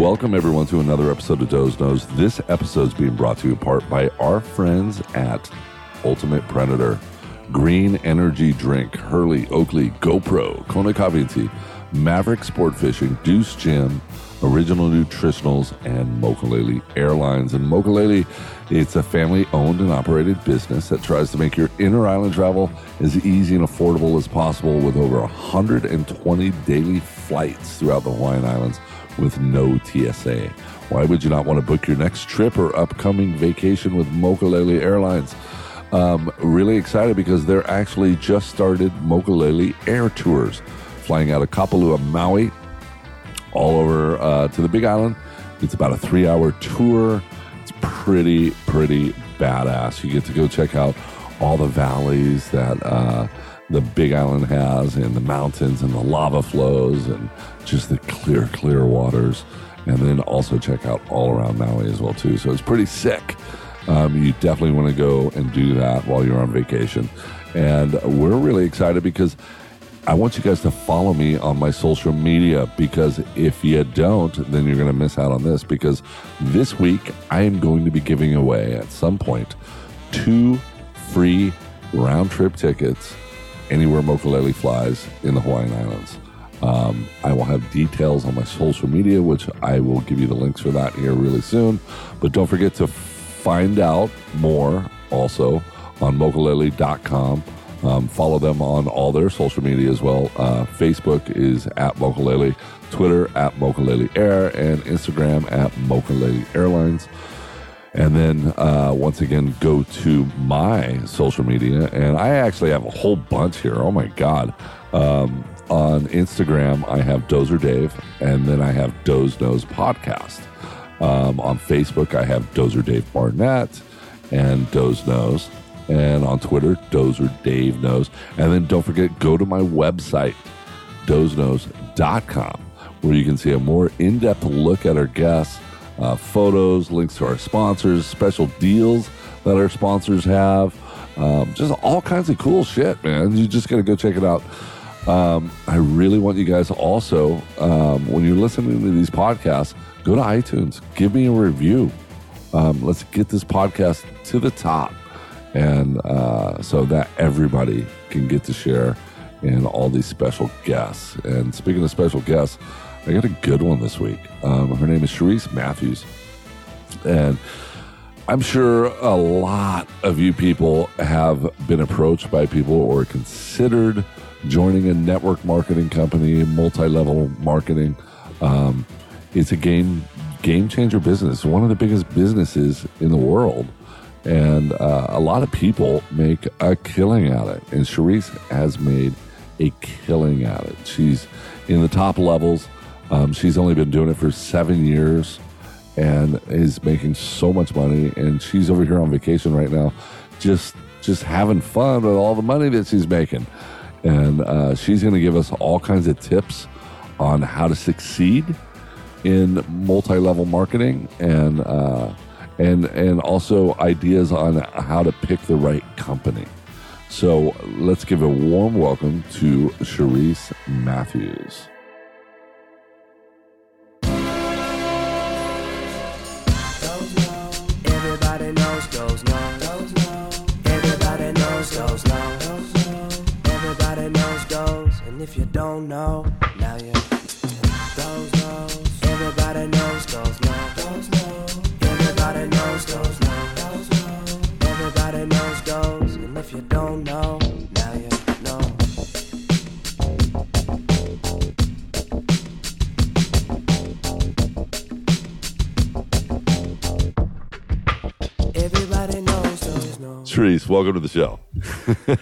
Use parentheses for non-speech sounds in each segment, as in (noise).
Welcome everyone to another episode of Doze Knows. This episode is being brought to you part by our friends at Ultimate Predator. Green Energy Drink, Hurley, Oakley, GoPro, Kona Kavinti, Maverick Sport Fishing, Deuce Gym, Original Nutritionals, and Mokulele Airlines. And Mokulele, it's a family owned and operated business that tries to make your inner island travel as easy and affordable as possible with over 120 daily flights throughout the Hawaiian Islands with no TSA. Why would you not want to book your next trip or upcoming vacation with Mokulele Airlines? Um, really excited because they're actually just started Mokulele Air Tours, flying out of Kapalua, Maui, all over uh, to the Big Island. It's about a three hour tour. It's pretty, pretty badass. You get to go check out all the valleys that uh, the Big Island has, and the mountains, and the lava flows, and just the clear, clear waters. And then also check out all around Maui as well too. So it's pretty sick. Um, you definitely want to go and do that while you're on vacation. And we're really excited because I want you guys to follow me on my social media because if you don't, then you're going to miss out on this. Because this week, I am going to be giving away at some point two free round trip tickets anywhere Mokulele flies in the Hawaiian Islands. Um, I will have details on my social media, which I will give you the links for that here really soon. But don't forget to find out more also on mokulele.com. Um, follow them on all their social media as well. Uh, Facebook is at Mokulele, Twitter at Mokulele Air, and Instagram at Mokulele Airlines. And then uh, once again, go to my social media. And I actually have a whole bunch here. Oh my God. Um, on Instagram, I have Dozer Dave, and then I have Doze Knows Podcast. Um, on Facebook, I have Dozer Dave Barnett and Doze Knows. And on Twitter, Dozer Dave Knows. And then don't forget, go to my website, dozeknows.com, where you can see a more in depth look at our guests, uh, photos, links to our sponsors, special deals that our sponsors have. Um, just all kinds of cool shit, man. You just got to go check it out. Um, I really want you guys also, um, when you're listening to these podcasts, go to iTunes, give me a review. Um, let's get this podcast to the top, and uh, so that everybody can get to share in all these special guests. And speaking of special guests, I got a good one this week. Um, her name is Cherise Matthews, and I'm sure a lot of you people have been approached by people or considered joining a network marketing company, multi-level marketing. Um, it's a game game changer business, one of the biggest businesses in the world, and uh, a lot of people make a killing at it. And Cherise has made a killing at it. She's in the top levels. Um, she's only been doing it for seven years and is making so much money. And she's over here on vacation right now, just just having fun with all the money that she's making. And uh, she's going to give us all kinds of tips on how to succeed in multi-level marketing and uh, and and also ideas on how to pick the right company. So let's give a warm welcome to Cherise Matthews. And if you don't know, now you those knows. Everybody knows those knows. Everybody knows those knows. Everybody knows those. And if you don't know, Cherise, welcome to the show. (laughs)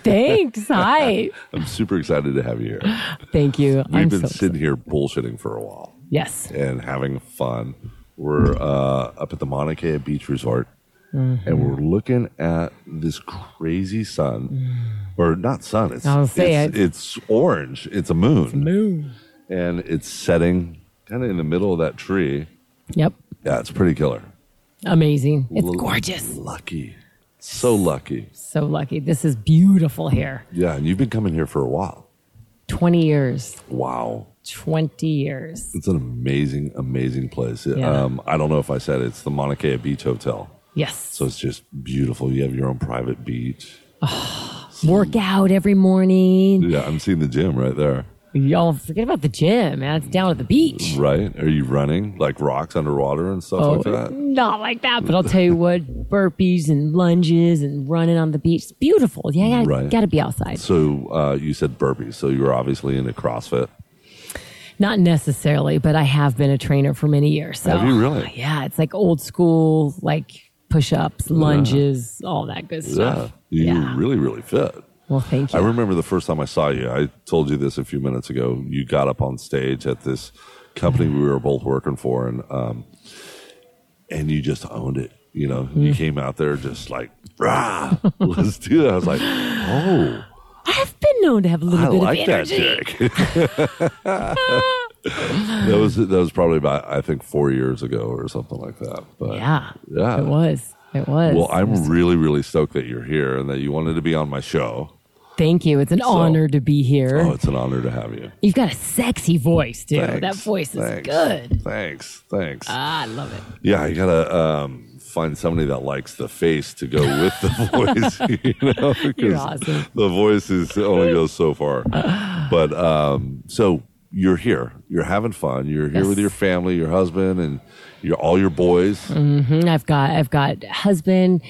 Thanks. Hi. (laughs) I'm super excited to have you here. Thank you. We've I'm been so sitting here bullshitting for a while yes. and having fun. We're uh, up at the Mauna Kea Beach Resort, Mm-hmm. and we're looking at this crazy sun, or not sun. It's I'll say it's, it. it's orange. It's a moon, Moon. and it's setting kind of in the middle of that tree. Yep. Yeah, it's pretty killer. Amazing. It's L- gorgeous. Lucky, so lucky. So lucky. This is beautiful here. Yeah, and you've been coming here for a while. 20 years. Wow. 20 years. It's an amazing, amazing place. Yeah. Um, I don't know if I said it, it's the Mauna Kea Beach Hotel. Yes. So it's just beautiful. You have your own private beach. (sighs) Work out every morning. Yeah, I'm seeing the gym right there. Y'all forget about the gym, man. It's down at the beach. Right? Are you running like rocks underwater and stuff Oh, like that? not like that, but I'll tell you what, (laughs) burpees and lunges and running on the beach. It's beautiful. Yeah, yeah, Right. got to be outside. So uh, you said burpees. So you were obviously into CrossFit. Not necessarily, but I have been a trainer for many years. So, Have you really? (sighs) Yeah, it's like old school, like push ups, lunges, all that good stuff. Yeah. You Yeah. really, really fit. Well, thank you. I remember the first time I saw you. I told you this a few minutes ago. You got up on stage at this company we were both working for, and um, and you just owned it. You know, you Mm. came out there just like, rah, let's do it. I was like, oh, I've been known to have a little I bit like of that energy. chick. (laughs) that was that was probably about I think four years ago or something like that. But Yeah, yeah, it was. It was. Well, I'm really, really stoked that you're here and that you wanted to be on my show. Thank you. It's an honor to be here. Oh, it's an honor to have you. You've got a sexy voice, too. Thanks. That voice is Thanks. good. Thanks. Thanks. Ah, I love it. yeah, you gotta um, find somebody that likes the face to go with the (laughs) voice. (laughs) You know, 'cause You're awesome. The voice is only goes so far. (sighs) But um, so you're here. You're having fun. You're here Yes. with your family, your husband, and your all your boys. Mhm. I've got I've got husband.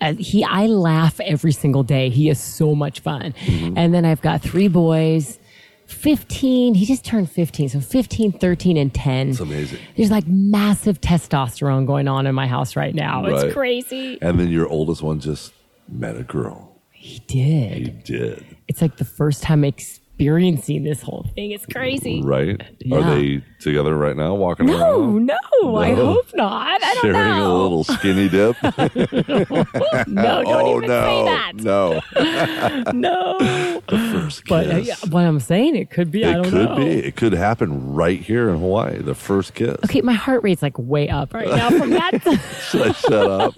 Uh, he I laugh every single day. He is so much fun. Mm-hmm. And then I've got three boys. 15 he just turned 15 so 15 13 and 10 It's amazing. there's like massive testosterone going on in my house right now Right. it's crazy And then your oldest one just met a girl. he did He did. it's like the first time experiencing this whole thing it's crazy Right? Yeah. Are they together right now, walking no around? no no, i hope not i don't Sharing know a little skinny dip. (laughs) (laughs) no don't oh even no, say that no! (laughs) no First But uh, kiss. yeah, what I'm saying, it could be. I it don't could know. be. It could happen right here in Hawaii. The first kiss. Okay, my heart rate's like way up right now from that. (laughs) Should I shut up?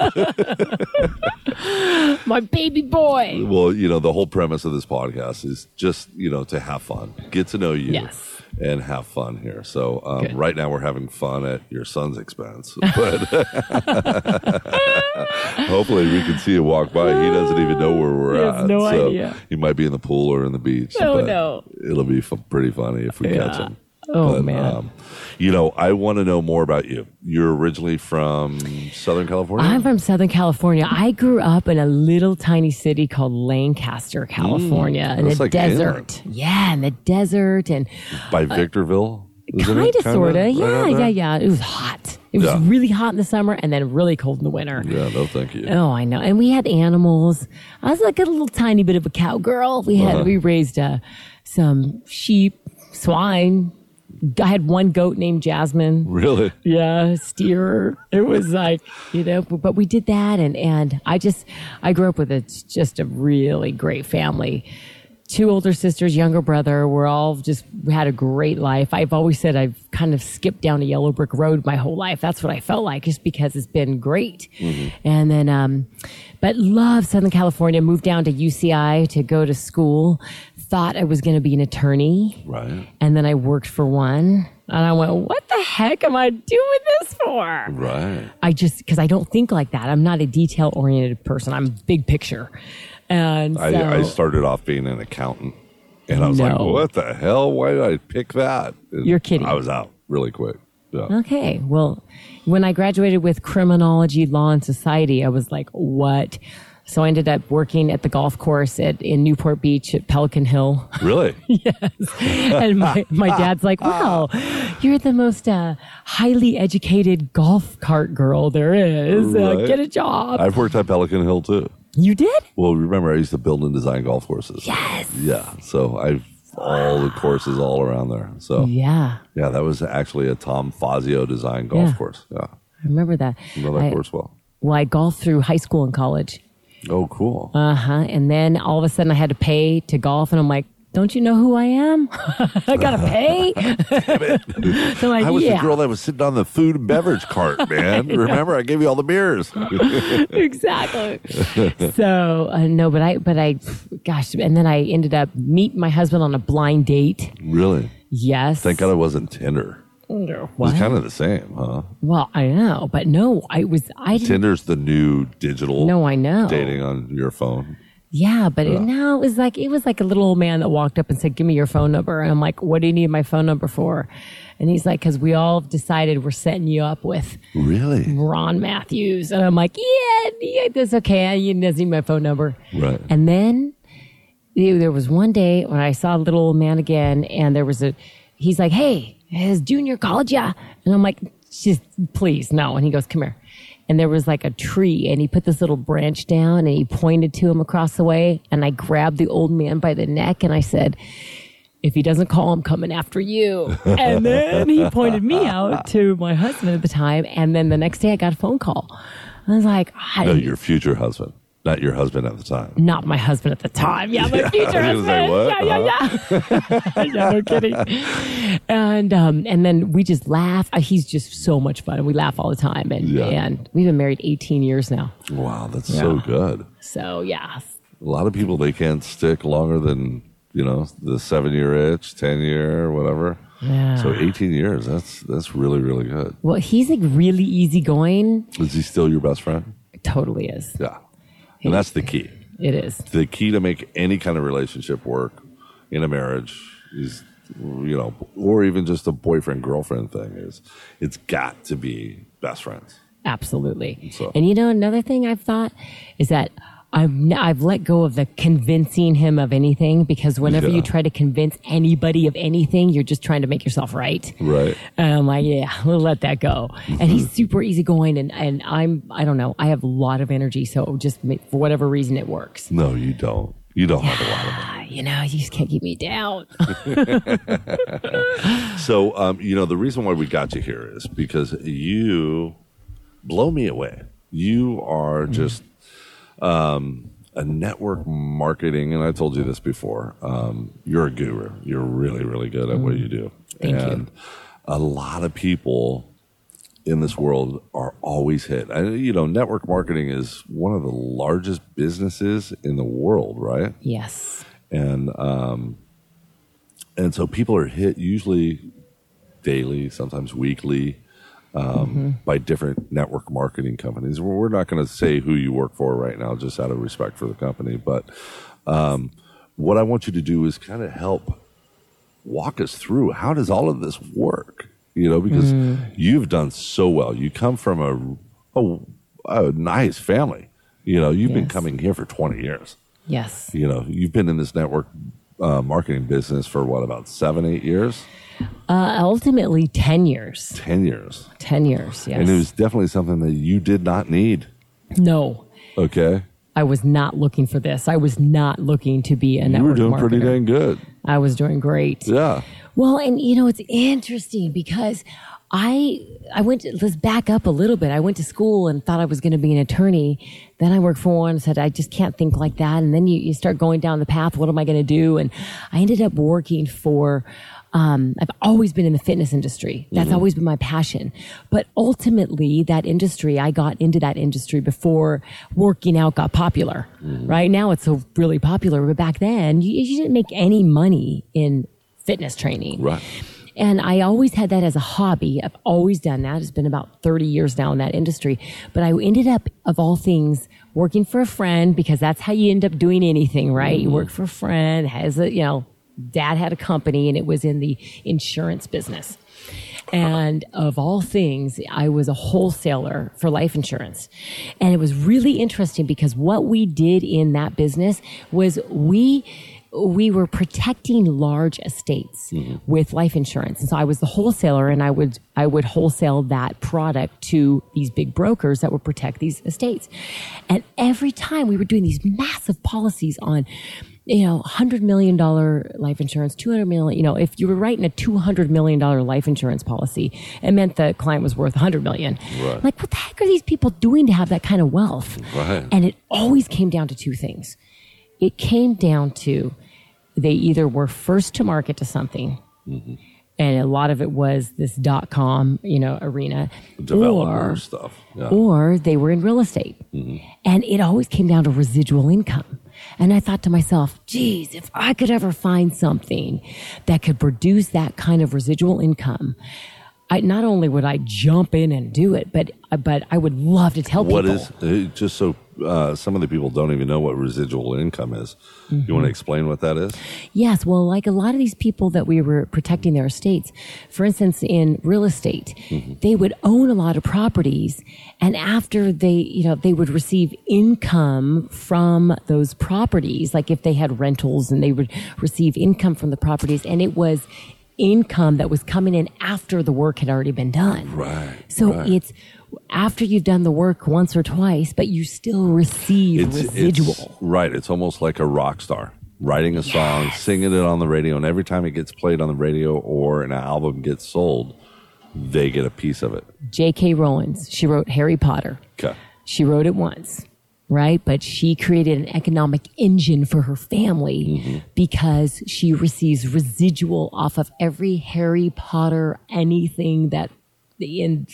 (laughs) my baby boy. well, you know, the whole premise of this podcast is just you know to have fun, get to know you, Yes. And have fun here. So um, right now we're having fun at your son's expense, (laughs) but (laughs) hopefully we can see you walk by. He doesn't even know where we're He has at. no so idea. He might be in the pool or in the beach. Oh, but no. It'll be f- pretty funny if we catch him. Oh, man. you know, I want to know more about you. You're originally from Southern California. I'm from Southern California. I grew up in a little tiny city called Lancaster, California, in Mm, that's the like desert. Yeah, in the desert, and by Victorville. isn't it? kind of, sort of. Yeah, yeah, yeah. It was hot. It was Yeah. really hot in the summer, and then really cold in the winter. Yeah, no, thank you. Oh, I know. And we had animals. I was like a little tiny bit of a cowgirl. We had Uh-huh. we raised uh, some sheep, swine. I had one goat named Jasmine. Really? Yeah, steer. It was like you know, but we did that, and and I just I grew up with a just a really great family. Two older sisters, younger brother. We're all just we had a great life. I've always said I've kind of skipped down a yellow brick road my whole life. That's what I felt like, just because it's been great. And then, um, but love Southern California. Moved down to UCI to go to school. Thought I was going to be an attorney. Right. And then I worked for one. And I went, what the heck am I doing this for? Right. I just, because I don't think like that. I'm not a detail oriented person. I'm big picture. And so, I, I started off being an accountant, and I was like, "What the hell? Why did I pick that?" And You're kidding. I was out really quick. Yeah. okay. Well, when I graduated with criminology, law, and society, I was like, what? So I ended up working at the golf course at, in Newport Beach at Pelican Hill. (laughs) Really? Yes. And my, my dad's like, wow, you're the most uh, highly educated golf cart girl there is. Uh, get a job. I've worked at Pelican Hill too. you did? Well, remember I used to build and design golf courses. Yes. Yeah. So I've all the courses all around there. So Yeah. yeah, that was actually a Tom Fazio design golf Yeah. course. Yeah. I remember that. I know that I- course well. Well, I golfed through high school and college. Oh, cool. Uh huh. And then all of a sudden I had to pay to golf, and I'm like, don't you know who I am? (laughs) I gotta (laughs) pay. so like, I was yeah, the girl that was sitting on the food and beverage cart, (laughs) man. Remember, I gave you all the beers. exactly. so uh, no, but I, but I, gosh, and then I ended up meet my husband on a blind date. really? Yes. Thank God it wasn't Tinder. What? kind of the same, huh? Well, I know, but no, I was. I didn't. Tinder's the new digital No, I know. dating on your phone. Yeah, but it, no, it was like it was like a little old man that walked up and said, "Give me your phone number." And I'm like, "What do you need my phone number for?" And he's like, "Because we all decided we're setting you up with Really? Ron Matthews." And I'm like, "Yeah, yeah that's okay. You doesn't need my phone number." Right. And then there there was one day when I saw a little old man again, and there was a. He's like, "Hey, has Junior called ya?" And I'm like, "Just please no." And he goes, "Come here." And there was like a tree, and he put this little branch down, and he pointed to him across the way. And I grabbed the old man by the neck, and I said, "If he doesn't call, I'm coming after you." (laughs) And then he pointed me out to my husband at the time. And then the next day, I got a phone call. I was like, I No, your future husband, not your husband at the time. not my husband at the time. Yeah, my future husband. say? Yeah, yeah, yeah. (laughs) yeah, no kidding. And um, and then we just laugh. Uh, He's just so much fun. And we laugh all the time, and Yeah. and we've been married 18 years now. Wow, that's so good. So yeah, A lot of people they can't stick longer than you know the seven year itch, ten year, whatever. Yeah. So eighteen years. That's that's really really good. well, he's like really easygoing. Is he still your best friend? Totally is. Yeah, and that's the key. It is. The key to make any kind of relationship work in a marriage is, you know, or even just a boyfriend girlfriend thing is, it's got to be best friends. Absolutely. So- And you know, another thing I've thought is that I've, I've let go of the convincing him of anything because whenever Yeah. you try to convince anybody of anything, you're just trying to make yourself right. Right. And I'm like, yeah, we'll let that go. And he's super easygoing, and and I'm I don't know, I have a lot of energy, so just for whatever reason it works. No, you don't. You don't have a lot of Ah, You know, you just can't keep me down. (laughs) So, um, you know, the reason why we got you here is because you blow me away. You are just um, a network marketing, and I told you this before. Um, you're a guru. You're really, really good at what you do. Thank you. and a lot of people in this world are always hit. And, you know, network marketing is one of the largest businesses in the world, right? yes. and um, and so people are hit usually daily, sometimes weekly, um, by different network marketing companies. We're we're not going to say who you work for right now, just out of respect for the company. But um, what I want you to do is kind of help walk us through how does all of this work? You know, because you've done so well. You come from a, a, a nice family. You know, you've been coming here for twenty years Yes. you know, you've been in this network uh, marketing business for what about seven, eight years, Uh, ultimately, 10 years. ten years, 10 years, yes. and it was definitely something that you did not need. no, Okay, I was not looking for this. I was not looking to be a network. you were doing marketer. pretty dang good. I was doing great. Yeah, Well, and you know, it's interesting because I I went to, let's back up a little bit. I went to school and thought I was going to be an attorney. Then I worked for one and said, I just can't think like that. And then you, you start going down the path. What am I going to do? And I ended up working for, um, I've always been in the fitness industry. That's mm-hmm. always been my passion. But ultimately that industry, I got into that industry before working out got popular. Mm-hmm. Right now it's so really popular. But back then you, you didn't make any money in fitness training. right. And I always had that as a hobby. I've always done that. It's been about 30 years now in that industry. But I ended up, of all things, working for a friend because that's how you end up doing anything, right? You mm-hmm. work for a friend, has a, you know, dad had a company and it was in the insurance business. And of all things, I was a wholesaler for life insurance. And it was really interesting because what we did in that business was we, we were protecting large estates mm-hmm. with life insurance. And so I was the wholesaler and I would, I would wholesale that product to these big brokers that would protect these estates. And every time we were doing these massive policies on, you know, hundred million dollar life insurance, two hundred million. You know, if you were writing a two hundred million dollar life insurance policy, it meant the client was worth a hundred million. Right. Like, what the heck are these people doing to have that kind of wealth? Right. And it always came down to two things. It came down to they either were first to market to something, mm-hmm. and a lot of it was this dot com, you know, arena, Developer or stuff. Yeah. or they were in real estate. Mm-hmm. And it always came down to residual income. And I thought to myself, geez, if I could ever find something that could produce that kind of residual income, I, not only would I jump in and do it, but but I would love to tell What people. is uh, just so uh, some of the people don't even know what residual income is? You Mm-hmm. want to explain what that is? Yes, well, like a lot of these people that we were protecting their estates, for instance, in real estate, they would own a lot of properties, and after they, you know, they would receive income from those properties, like if they had rentals and they would receive income from the properties, and it was income that was coming in after the work had already been done. Right, So right. it's after you've done the work once or twice, but you still receive residual. It's, right. It's almost like a rock star writing a song, singing it on the radio, and every time it gets played on the radio or an album gets sold, they get a piece of it. J.K. Rowling, she wrote Harry Potter. Okay. She wrote it once, right? But she created an economic engine for her family mm-hmm. because she receives residual off of every Harry Potter anything that in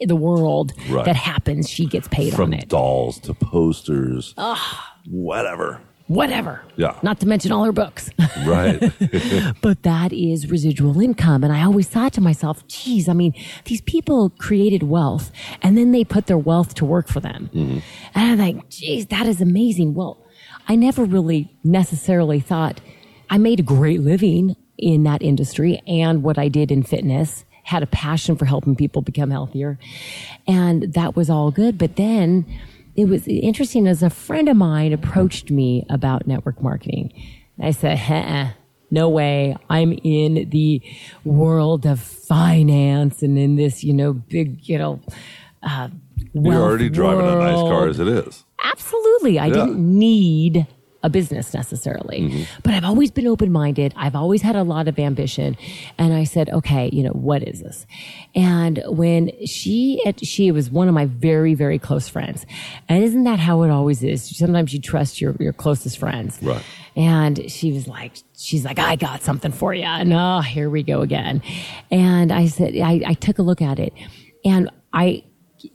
the world Right. that happens, she gets paid From on it. dolls to posters, whatever. Whatever. Yeah. Not to mention all her books. (laughs) Right. (laughs) but that is residual income. And I always thought to myself, geez, I mean, these people created wealth and then they put their wealth to work for them. Mm-hmm. And I'm like, geez, that is amazing. Well, I never really necessarily thought I made a great living in that industry and what I did in fitness. Had a passion for helping people become healthier. And that was all good. But then it was interesting as a friend of mine approached me about network marketing. I said, "Huh, no way. I'm in the world of finance and in this, you know, big, you know, uh, You're already driving a nice car as it is. Absolutely. I Yeah. didn't need a business necessarily, Mm-hmm. but I've always been open minded. I've always had a lot of ambition. And I said, okay, you know, what is this? And when she, she was one of my very, very close friends. And isn't that how it always is? Sometimes you trust your, your closest friends. Right. And she was like, she's like, I got something for you. And oh, here we go again. And I said, I, I took a look at it and I,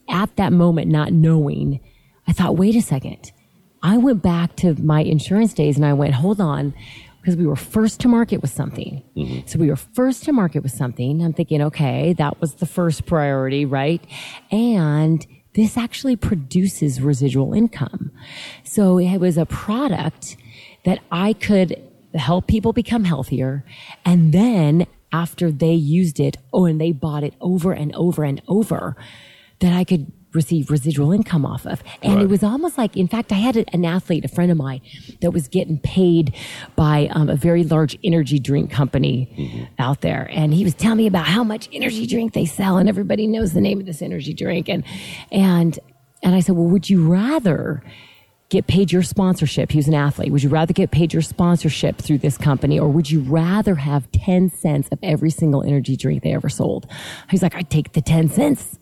at that moment, not knowing, I thought, wait a second. I went back to my insurance days and I went, hold on, because we were first to market with something. Mm-hmm. So we were first to market with something. I'm thinking, okay, that was the first priority, right? And this actually produces residual income. So it was a product that I could help people become healthier. And then after they used it, oh, and they bought it over and over and over, that I could receive residual income off of. And Right. it was almost like, in fact, I had an athlete, a friend of mine, that was getting paid by um, a very large energy drink company out there. And he was telling me about how much energy drink they sell, and everybody knows the name of this energy drink. And, and, and I said, well, would you rather get paid your sponsorship? He was an athlete. Would you rather get paid your sponsorship through this company, or would you rather have 10 cents of every single energy drink they ever sold? He's like, I'd take the 10 cents.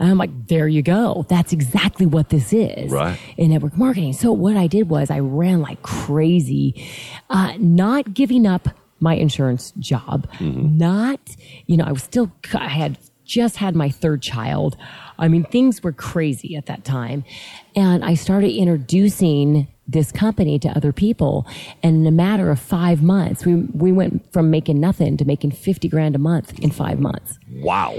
And I'm like, there you go. That's exactly what this is Right. in network marketing. So what I did was I ran like crazy, uh, not giving up my insurance job, not, you know, I was still, I had just had my third child. I mean, things were crazy at that time. And I started introducing this company to other people. And in a matter of five months, we, we went from making nothing to making 50 grand a month in five months. Wow.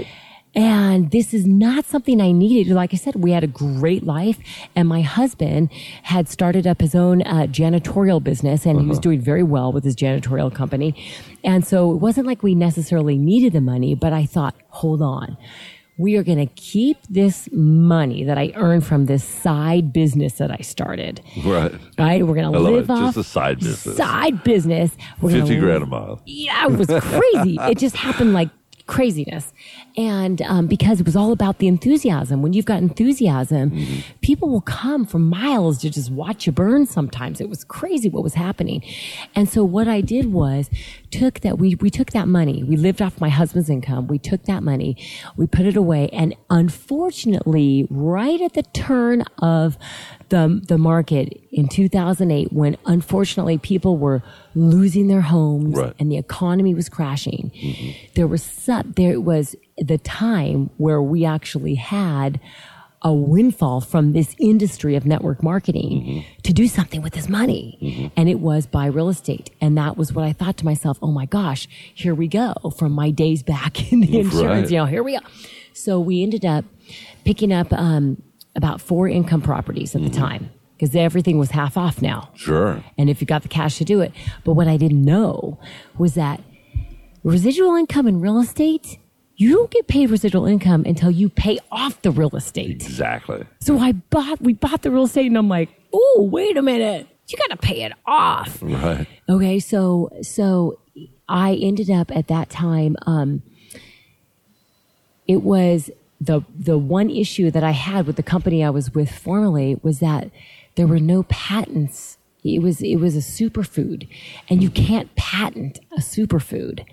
And this is not something I needed. Like I said, we had a great life and my husband had started up his own uh, janitorial business and he was doing very well with his janitorial company. And so it wasn't like we necessarily needed the money, but I thought, hold on. We are going to keep this money that I earned from this side business that I started. Right. Right? We're going to live it. off Just a side business. Side business. We're gonna 50 grand a live- month. yeah, it was crazy. it just happened like (laughs) craziness. And um, because it was all about the enthusiasm. When you've got enthusiasm, people will come from miles to just watch you burn sometimes. It was crazy what was happening. And so what I did was took that we we took that money. We lived off my husband's income. We took that money, we put it away, and unfortunately, right at the turn of the the market in 2008, when unfortunately people were losing their homes Right. and the economy was crashing, there was su- there was the time where we actually had a windfall from this industry of network marketing mm-hmm. to do something with this money. Mm-hmm. And it was buy real estate. And that was what I thought to myself, oh my gosh, here we go from my days back (laughs) in the insurance, Right. you know, here we go. So we ended up picking up um, about four income properties at the mm-hmm. time because everything was half off now Sure. and if you got the cash to do it. But what I didn't know was that residual income in real estate, you don't get paid residual income until you pay off the real estate. Exactly. So I bought, we bought the real estate and I'm like, oh, wait a minute. You got to pay it off. Right. Okay. So, so I ended up at that time, um, it was the, the one issue that I had with the company I was with formerly was that there were no patents. It was, it was a superfood and you can't patent a superfood.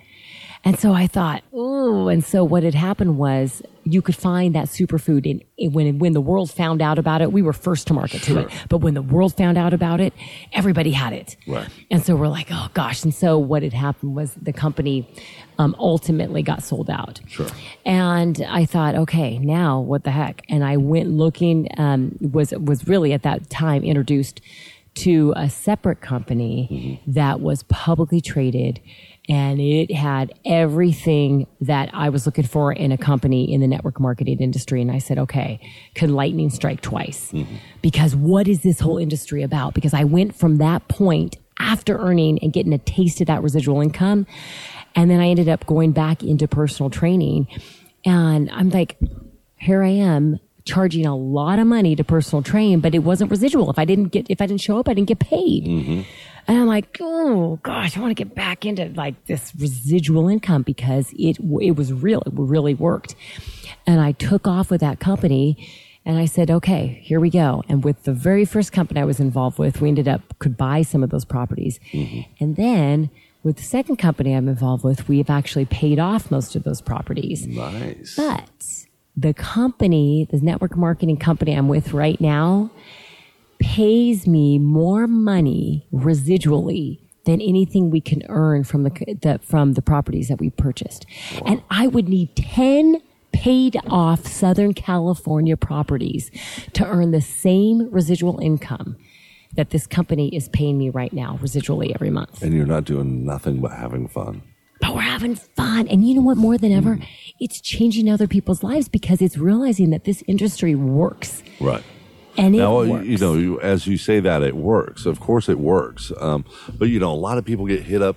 And so I thought, oh, and so what had happened was you could find that superfood in, in when when the world found out about it. We were first to market to it, but when the world found out about it, everybody had it. Right. And so we're like, oh gosh. And so what had happened was the company um, ultimately got sold out. Sure. And I thought, okay, now what the heck? And I went looking. Um, was was really at that time introduced to a separate company that was publicly traded. And it had everything that I was looking for in a company in the network marketing industry. And I said, okay, can lightning strike twice? Mm-hmm. Because what is this whole industry about? Because I went from that point after earning and getting a taste of that residual income. And then I ended up going back into personal training. And I'm like, here I am charging a lot of money to personal train, but it wasn't residual. If I didn't get, if I didn't show up, I didn't get paid. Mm-hmm. And I'm like, oh gosh, I want to get back into like this residual income because it, it was real. It really worked. And I took off with that company and I said, okay, here we go. And with the very first company I was involved with, we ended up could buy some of those properties. Mm-hmm. And then with the second company I'm involved with, we have actually paid off most of those properties. Nice. But the company, the network marketing company I'm with right now, pays me more money residually than anything we can earn from the, the from the properties that we purchased. And I would need 10 paid off Southern California properties to earn the same residual income that this company is paying me right now residually every month. and you're not doing nothing but having fun. But we're having fun. And you know what? More than ever, it's changing other people's lives because it's realizing that this industry works. Right. And it Now, works. you know, as you say that, it works. Of course, it works. Um, but, you know, a lot of people get hit up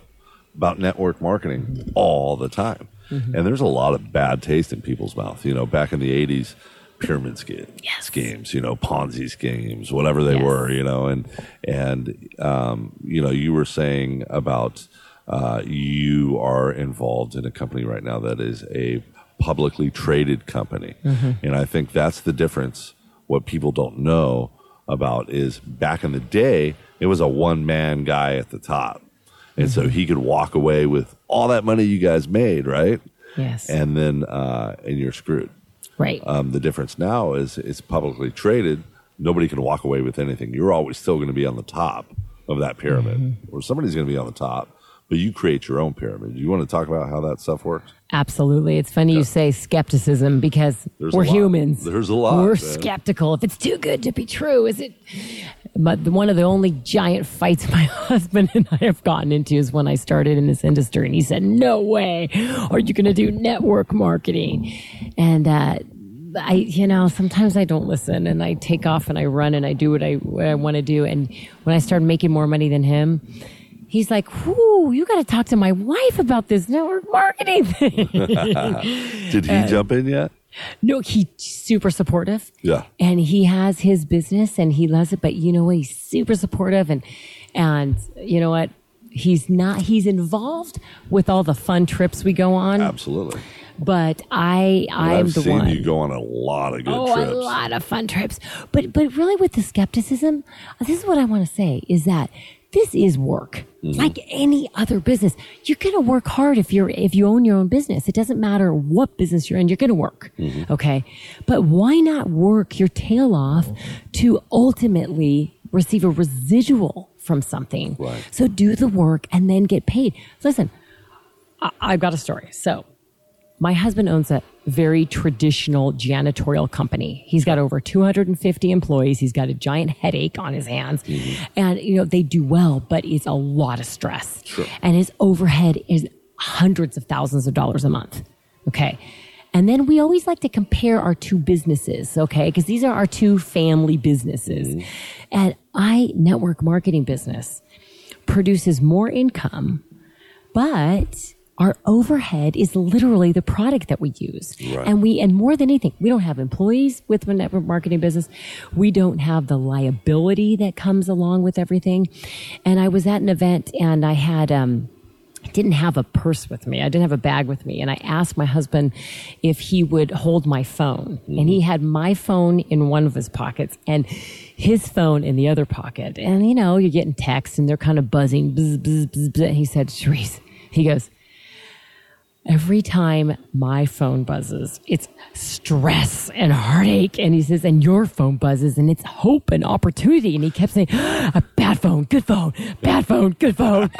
about network marketing all the time. Mm-hmm. And there's a lot of bad taste in people's mouth. You know, back in the 80s, pyramid scheme, Yes. schemes, you know, Ponzi schemes, whatever they Yes. were, you know, and, and, um, you know, you were saying about, uh, you are involved in a company right now that is a publicly traded company. And I think that's the difference. What people don't know about is back in the day, it was a one man guy at the top. And so he could walk away with all that money you guys made, right? Yes. And then, uh, and you're screwed. right. Um, the difference now is it's publicly traded. Nobody can walk away with anything. You're always still going to be on the top of that pyramid, Mm-hmm. or somebody's going to be on the top, but you create your own pyramid. You want to talk about how that stuff works? Absolutely. It's funny you say skepticism because There's we're humans. There's a lot, We're man. skeptical. If it's too good to be true, is it? But one of the only giant fights (laughs) my husband and I have gotten into is when I started in this industry, and he said, "No way, are you going to do network marketing?" And uh, I, you know, sometimes I don't listen, and I take off and I run and I do what I what I want to do. And when I started making more money than him. He's like, whoo, you got to talk to my wife about this network marketing thing. (laughs) Did he jump in yet? No, he's super supportive. Yeah. And he has his business and he loves it, but you know what? He's super supportive and and you know what? He's not he's involved with all the fun trips we go on. Absolutely. But I And I'm I've the seen one. you go on a lot of good oh, trips. a lot of fun trips. But but really with the skepticism, this is what I want to say is that this is work. Mm-hmm. Like any other business, you're going to work hard if you're, if you own your own business. It doesn't matter what business you're in, you're going to work. Mm-hmm. Okay. But why not work your tail off to ultimately receive a residual from something? Right. So do the work and then get paid. Listen, I, I've got a story. So my husband owns a very traditional janitorial company. He's got over 250 employees. He's got a giant headache on his hands. Mm-hmm. And, you know, they do well, but it's a lot of stress. And his overhead is hundreds of thousands of dollars a month. Okay. And then we always like to compare our two businesses, okay? Because these are our two family businesses. Mm-hmm. And I network marketing business produces more income but our overhead is literally the product that we use. Right. And we, and more than anything, we don't have employees with the network marketing business. We don't have the liability that comes along with everything. And I was at an event and I had, um, I didn't have a purse with me. I didn't have a bag with me. And I asked my husband if he would hold my phone. And he had my phone in one of his pockets and his phone in the other pocket. And you know, you're getting texts and they're kind of buzzing. Bzz, bzz, bzz, bzz. He said, Cherise, he goes, Every time my phone buzzes, it's stress and heartache. And he says, and your phone buzzes and it's hope and opportunity. And he kept saying, a bad phone, good phone, bad phone, good phone. (laughs)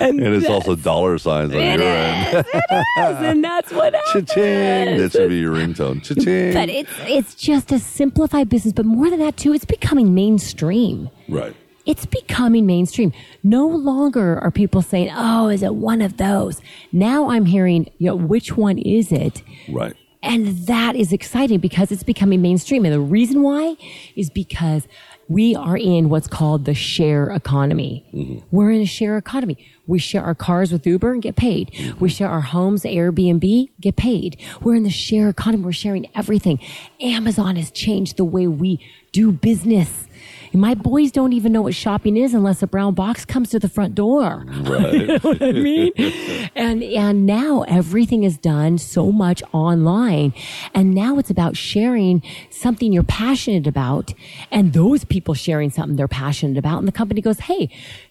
And it's also dollar signs on your end. is, it is, and that's what (laughs) happens. Cha-ching. That should be your ringtone. Cha-ching. But it's it's just a simplified business. But more than that, too, it's becoming mainstream. right. It's becoming mainstream. No longer are people saying, "Oh, is it one of those?" Now I'm hearing, you know, which one is it? Right. And that is exciting because it's becoming mainstream. And the reason why is because we are in what's called the share economy. Mm-hmm. We're in a share economy. We share our cars with Uber and get paid. Mm-hmm. We share our homes, Airbnb, get paid. We're in the share economy. We're sharing everything. Amazon has changed the way we do business. My boys don't even know what shopping is unless a brown box comes to the front door. Right. (laughs) what I mean? (laughs) and and now everything is done so much online. And now it's about sharing something you're passionate about and those people sharing something they're passionate about. And the company goes, Hey,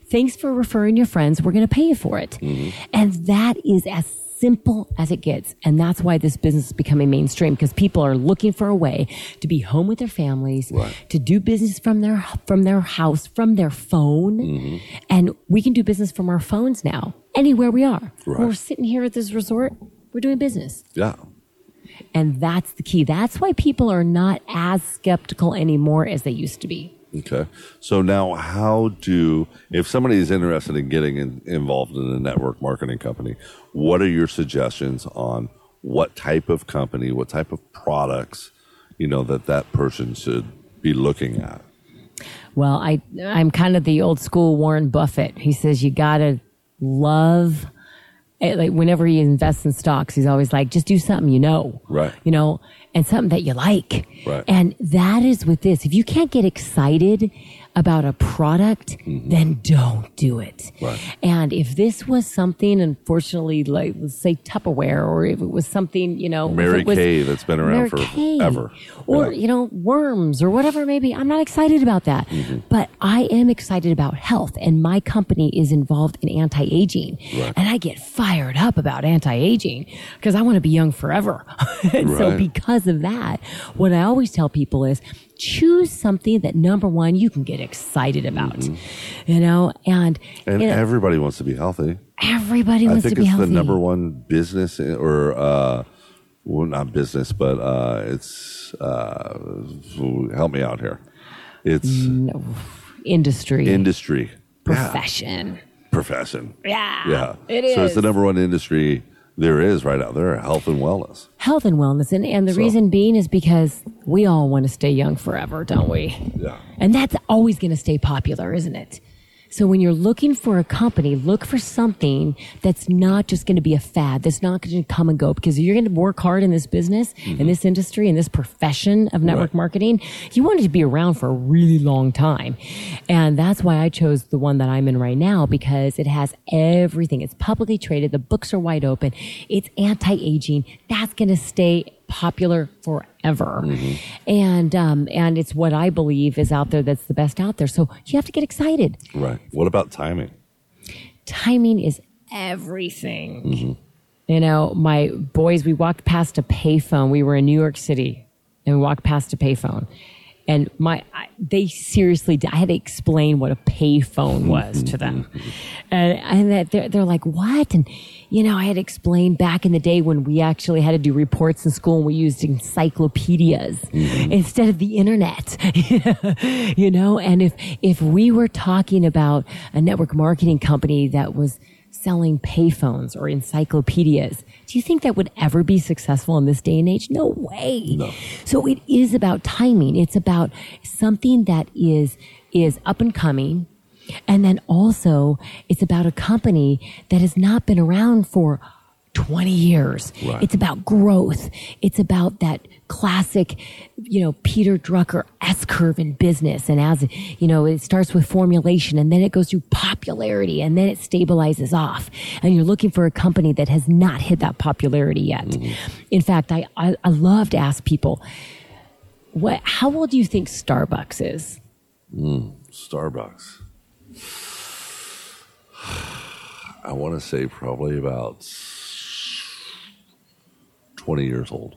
thanks for referring your friends. We're going to pay you for it. Mm-hmm. And that is as simple as it gets. And that's why this business is becoming mainstream because people are looking for a way to be home with their families, Right. to do business from their, from their house, from their phone. Mm-hmm. And we can do business from our phones now, anywhere we are. Right. We're sitting here at this resort. We're doing business. Yeah. And that's the key. That's why people are not as skeptical anymore as they used to be. Okay. So now, how do, if somebody is interested in getting in, involved in a network marketing company, what are your suggestions on what type of company, what type of products, you know, that that person should be looking at? Well, I I'm kind of the old school Warren Buffett. He says you gotta love. eh, Like whenever he invests in stocks, he's always like, just do something you know, Right. You know, and something that you like, Right. And that is with this. If you can't get excited about a product, then don't do it. Mm-hmm. Right. And if this was something, unfortunately, like let's say Tupperware, or if it was something, you know, Mary Kay that's been around Mary for Kay, ever. or Yeah. you know, worms or whatever it may be. I'm not excited about that, Mm-hmm. but I am excited about health, and my company is involved in anti-aging, Right. and I get fired up about anti-aging because I want to be young forever. (laughs) and so, because of that, what I always tell people is choose something that number one you can get excited about, you know, and, Mm-hmm. And you know, everybody wants to be healthy. everybody wants to be healthy i think it's the number one business or, uh, well, not business, but uh, it's, uh, help me out here. It's industry, industry. Yeah. profession. Profession. Yeah, Yeah. it is So it's the number one industry there is right out there, health and wellness. health and wellness. And, and the So- reason being is because we all want to stay young forever, don't we? Yeah. And that's always going to stay popular, isn't it? So when you're looking for a company, look for something that's not just going to be a fad, that's not going to come and go because you're going to work hard in this business, in mm-hmm. this industry, in this profession of network Right. marketing. You want it to be around for a really long time. And that's why I chose the one that I'm in right now because it has everything. It's publicly traded. The books are wide open. It's anti-aging. That's going to stay popular forever. And, um, and it's what I believe is out there that's the best out there. So you have to get excited. Right. What about timing? Timing is everything. You know, my boys, we walked past a payphone. We were in New York City and we walked past a payphone. And my, I, they seriously, I had to explain what a payphone mm-hmm. was to them. Mm-hmm. And, and that they're, they're like, what? And, you know, I had to explain back in the day when we actually had to do reports in school and we used encyclopedias mm-hmm. instead of the internet, (laughs) you know? And if, if we were talking about a network marketing company that was, selling payphones or encyclopedias. Do you think that would ever be successful in this day and age? No way. No. So it is about timing. It's about something that is is up and coming. And then also it's about a company that has not been around for 20 years. Right. It's about growth. It's about that classic, you know, Peter Drucker S curve in business. And as, you know, it starts with formulation and then it goes through popularity and then it stabilizes off. And you're looking for a company that has not hit that popularity yet. Mm-hmm. In fact, I, I, I love to ask people, what, how old do you think Starbucks is? Mm, Starbucks. (sighs) I want to say probably about 20 years old.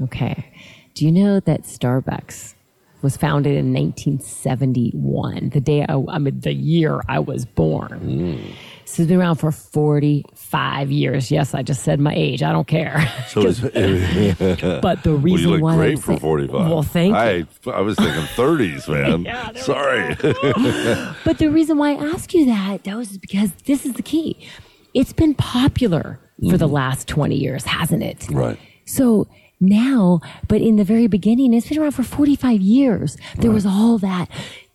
Okay. Do you know that Starbucks was founded in 1971, the day I, I mean, the year I was born? Mm. So it's been around for 45 years. Yes, I just said my age. I don't care. So (laughs) but the well, reason you look why great for saying- 45. Well, thank you. I, I was thinking 30s, man. (laughs) Yeah, Sorry. (laughs) But the reason why I ask you that, though, is because this is the key. It's been popular for the last 20 years, hasn't it? Mm-hmm. Right. So now, but in the very beginning, it's been around for 45 years. There was all that,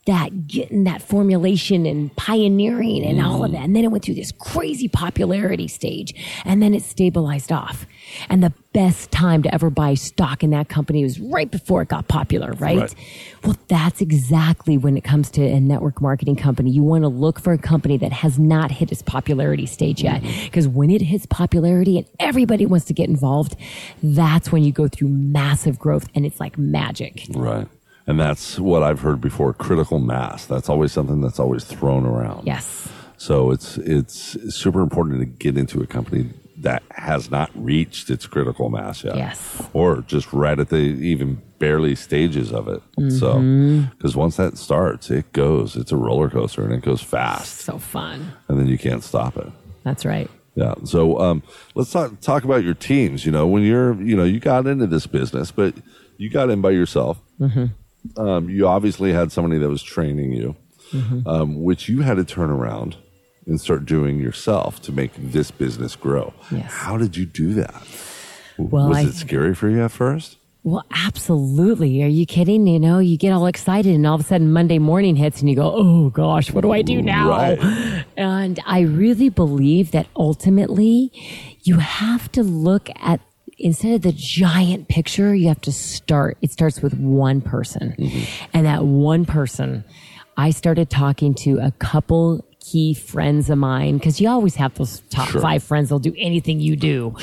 that getting that formulation and pioneering and all of mm. that. And then it went through this crazy popularity stage and then it stabilized off. And the best time to ever buy stock in that company was right before it got popular, right? Right. Well, that's exactly when it comes to a network marketing company. You want to look for a company that has not hit its popularity stage yet. Mm-hmm. Because when it hits popularity and everybody wants to get involved, that's when you go through massive growth and it's like magic. Right. And that's what I've heard before critical mass. That's always something that's always thrown around. Yes. So it's it's super important to get into a company that has not reached its critical mass yet. Yes. Or just right at the even barely stages of it. Mm-hmm. So because once that starts, it goes. It's a roller coaster and it goes fast, So fun. and then you can't stop it. That's right. Yeah. So um, let's talk talk about your teams. You know, when you're you know you got into this business, but you got in by yourself. Um, you obviously had somebody that was training you, um, which you had to turn around and start doing yourself to make this business grow. Yes. How did you do that? Well, was I- it scary for you at first? Well, absolutely. Are you kidding? You know, you get all excited and all of a sudden Monday morning hits and you go, Oh gosh, what do I do now? Right. And I really believe that ultimately you have to look at instead of the giant picture, you have to start. It starts with one person. Mm-hmm. And that one person, I started talking to a couple key friends of mine because you always have those top Sure. five friends. They'll do anything you do.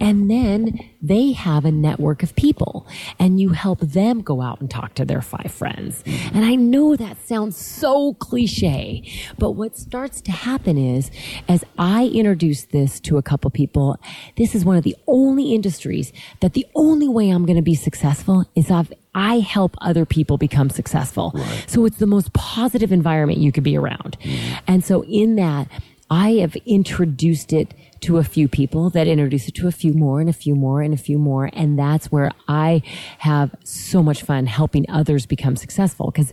And then they have a network of people and you help them go out and talk to their five friends. And I know that sounds so cliche, but what starts to happen is as I introduce this to a couple people, this is one of the only industries that the only way I'm going to be successful is if I help other people become successful. So it's the most positive environment you could be around. Mm-hmm. And so in that, I have introduced it to a few people that introduce it to a few more and a few more and a few more. And that's where I have so much fun helping others become successful. Cause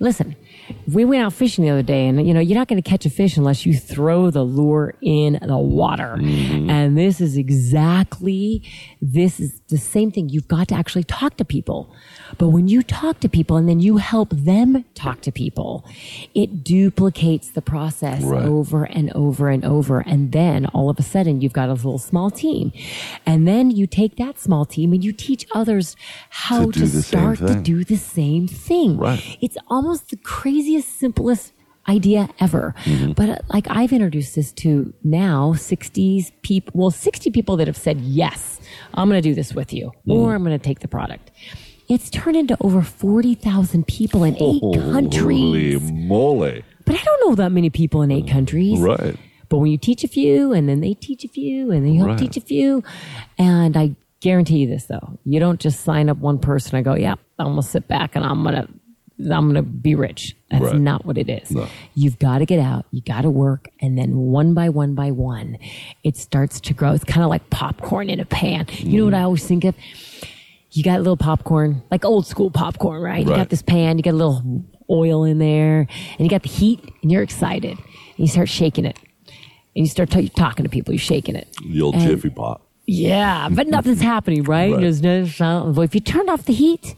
listen, we went out fishing the other day and you know, you're not going to catch a fish unless you throw the lure in the water. Mm-hmm. And this is exactly, this is the same thing. You've got to actually talk to people. But when you talk to people and then you help them talk to people, it duplicates the process Right. over and over and over. And then all of a sudden you've got a little small team. And then you take that small team and you teach others how To to, do the same start to do the same thing. Right. It's almost the craziest, simplest idea ever. But uh, like I've introduced this to now 60s people, well, 60 people that have said, yes, I'm going to do this with you, or I'm going to take the product. It's turned into over 40,000 people in eight Holy countries. Holy moly! But I don't know that many people in eight countries. Right. But when you teach a few and then they teach a few and then you help Right. teach a few, and I guarantee you this though, you don't just sign up one person and go, yeah, I'm going to sit back and I'm going to, I'm going to be rich. That's Right. not what it is. No. You've got to get out, you got to work, and then one by one by one, it starts to grow. It's kind of like popcorn in a pan. You know what mm. I always think of? You got a little popcorn, like old school popcorn, right? You got this pan, you got a little oil in there, and you got the heat, and you're excited. And you start shaking it. And you start t- talking to people, you're shaking it. The old And- Jiffy Pop. Yeah, but nothing's (laughs) happening, right? Right. There's no sound. If you turned off the heat,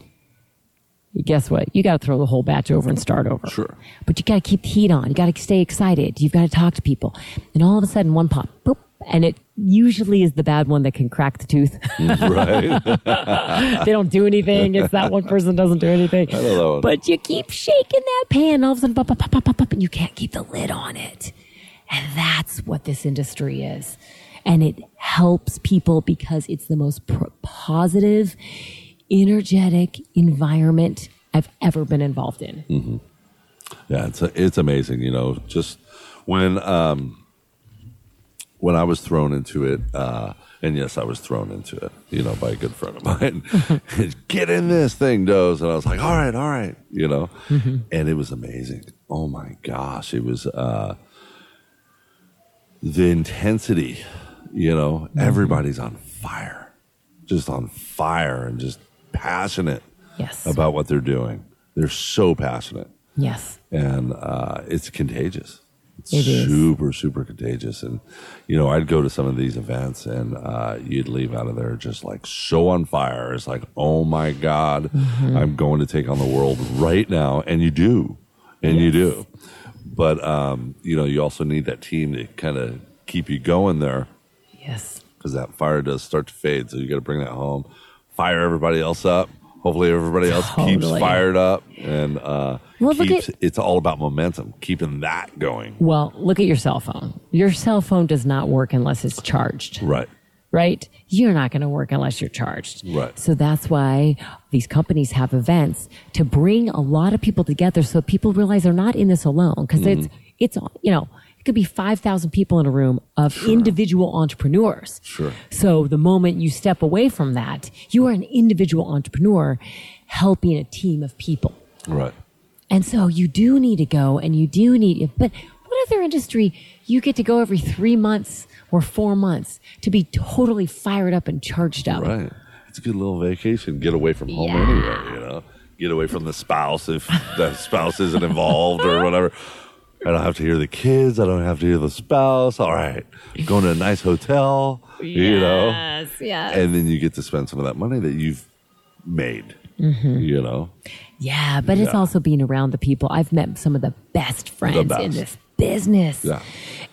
guess what? You got to throw the whole batch over and start over. Sure. But you got to keep the heat on. You got to stay excited. You've got to talk to people. And all of a sudden, one pop, boop, and it usually is the bad one that can crack the tooth. Mm, right. (laughs) they don't do anything. It's that one person doesn't do anything. know that one. But you keep shaking that pan, all of a sudden, pop, pop, pop, pop, pop, pop, and you can't keep the lid on it. And that's what this industry is. And it helps people because it's the most pro- positive, energetic environment I've ever been involved in. Yeah, it's it's amazing. You know, just when um, when I was thrown into it, uh, and yes, I was thrown into it. You know, by a good friend of mine. (laughs) (laughs) Get in this thing, Doze, and I was like, all right, all right. You know, and it was amazing. Oh my gosh, it was uh, the intensity. You know, everybody's on fire, just on fire, and just passionate Yes. about what they're doing. They're so passionate yes. and uh, it's contagious. It's It is. super, super contagious. And you know, I'd go to some of these events, and uh, you'd leave out of there just like so on fire. It's like, oh my god, Mm-hmm. I'm going to take on the world right now, and you do, and you do. But um, you know, you also need that team to kind of keep you going there Yes. because that fire does start to fade. So you got to bring that home, fire everybody else up. Hopefully, everybody else keeps Totally. fired up, and uh, Well, look keeps. at- it's all about momentum, keeping that going. Well, look at your cell phone. Your cell phone does not work unless it's charged. Right. right? You're not going to work unless you're charged. Right. So that's why these companies have events to bring a lot of people together so people realize they're not in this alone because it's it's you know could be 5,000 people in a room of individual entrepreneurs. Sure. So the moment you step away from that, you are an individual entrepreneur helping a team of people. Right. And so you do need to go and you do need, but what other industry you get to go every three months or four months to be totally fired up and charged up? Right. It's a good little vacation. Get away from home Yeah. anyway, you know? Get away from the spouse if the spouse isn't involved or whatever. I don't have to hear the kids. I don't have to hear the spouse. All right. Going to a nice hotel, you know? Yes, yes. And then you get to spend some of that money that you've made, mm-hmm. you know? yeah, but it's also being around the people. I've met some of the best friends in best. this business. Yeah.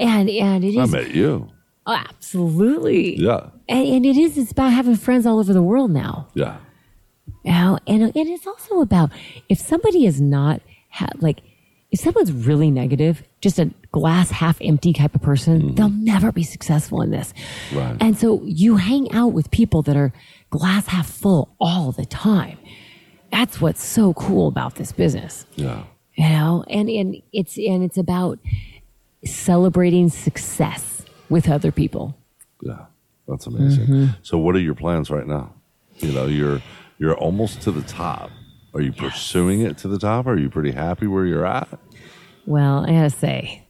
And and it I is met you. oh, absolutely. Yeah. And, and it is it's about having friends all over the world now. Yeah. Now, and and it's also about if somebody is not ha- like if someone's really negative, just a glass half empty type of person, they'll never be successful in this. Right. And so you hang out with people that are glass half full all the time. That's what's so cool about this business. Yeah. You know, and and it's and it's about celebrating success with other people. Yeah. That's amazing. Mm-hmm. So what are your plans right now? You know, you're you're almost to the top. Are you pursuing it to the top? Are you pretty happy where you're at? Well, I gotta say,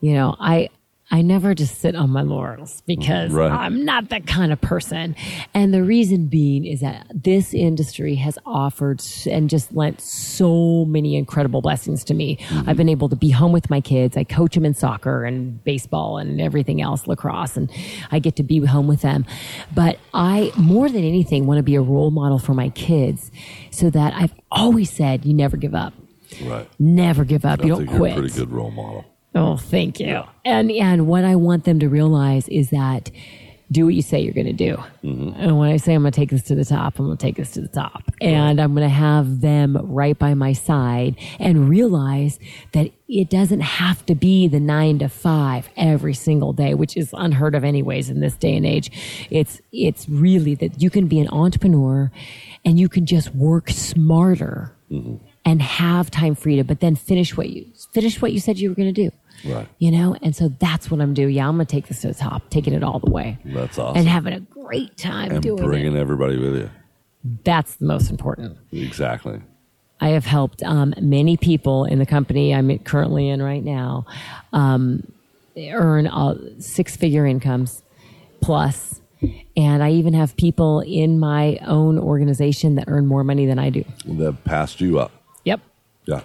you know, I I never just sit on my laurels because Right. I'm not that kind of person. And the reason being is that this industry has offered and just lent so many incredible blessings to me. Mm-hmm. I've been able to be home with my kids. I coach them in soccer and baseball and everything else, lacrosse, and I get to be home with them. But I, more than anything, want to be a role model for my kids so that I've always said, you never give up. Right. Never give up. I you don't think you're quit. a pretty good role model. Oh, thank you. And and what I want them to realize is that do what you say you're going to do. Mm-hmm. And when I say I'm going to take this to the top, I'm going to take this to the top. And I'm going to have them right by my side and realize that it doesn't have to be the nine to five every single day, which is unheard of anyways in this day and age. It's, it's really that you can be an entrepreneur and you can just work smarter mm-hmm. and have time freedom, but then finish what you, finish what you said you were going to do Right. you know and so that's what i'm doing yeah i'm gonna take this to the top taking it all the way That's awesome. and having a great time doing it. and doing bringing it everybody with you. that's the most important Exactly. i have helped um, many people in the company i'm currently in right now um, earn uh, six figure incomes plus and i even have people in my own organization that earn more money than i do That passed you up. yep Yeah.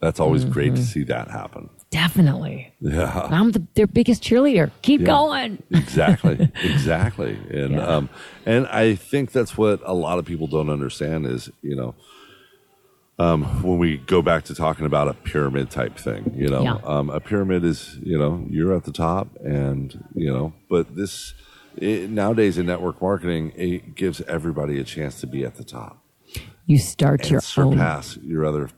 That's always great Mm-hmm. to see that happen. Definitely Yeah. i'm the, their biggest cheerleader keep Yeah. going exactly (laughs) exactly and Yeah. um and i think that's what a lot of people don't understand is you know um when we go back to talking about a pyramid type thing you know Yeah. um a pyramid is you know you're at the top and you know but this it, nowadays in network marketing it gives everybody a chance to be at the top you start your own surpass your other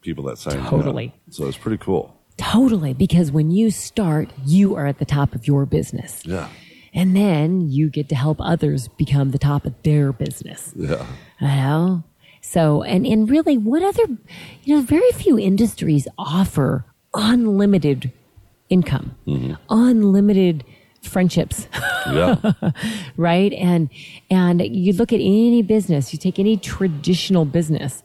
people that sign you up. Totally. so it's pretty cool Totally, because when you start, you are at the top of your business. yeah And then you get to help others become the top of their business. yeah You know? So, and, and really, what other, you know, very few industries offer unlimited income, mm-hmm. unlimited friendships. yeah (laughs) right and and you look at any business you take any traditional business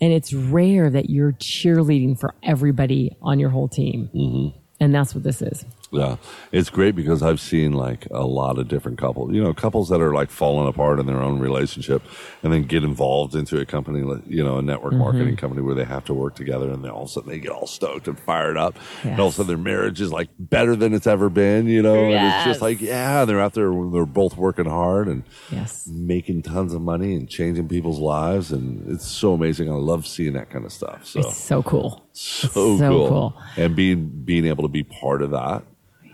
and it's rare that you're cheerleading for everybody on your whole team mm-hmm. and that's what this is Yeah, it's great because I've seen like a lot of different couples, you know, couples that are like falling apart in their own relationship and then get involved into a company, like, you know, a network Mm-hmm. marketing company where they have to work together and then all of a sudden they get all stoked and fired up. And all of a sudden their marriage is like better than it's ever been, you know, and it's just like, yeah, they're out there, they're both working hard and yes making tons of money and changing people's lives. And it's so amazing. I love seeing that kind of stuff. So it's so cool so, so cool. cool. and being being able to be part of that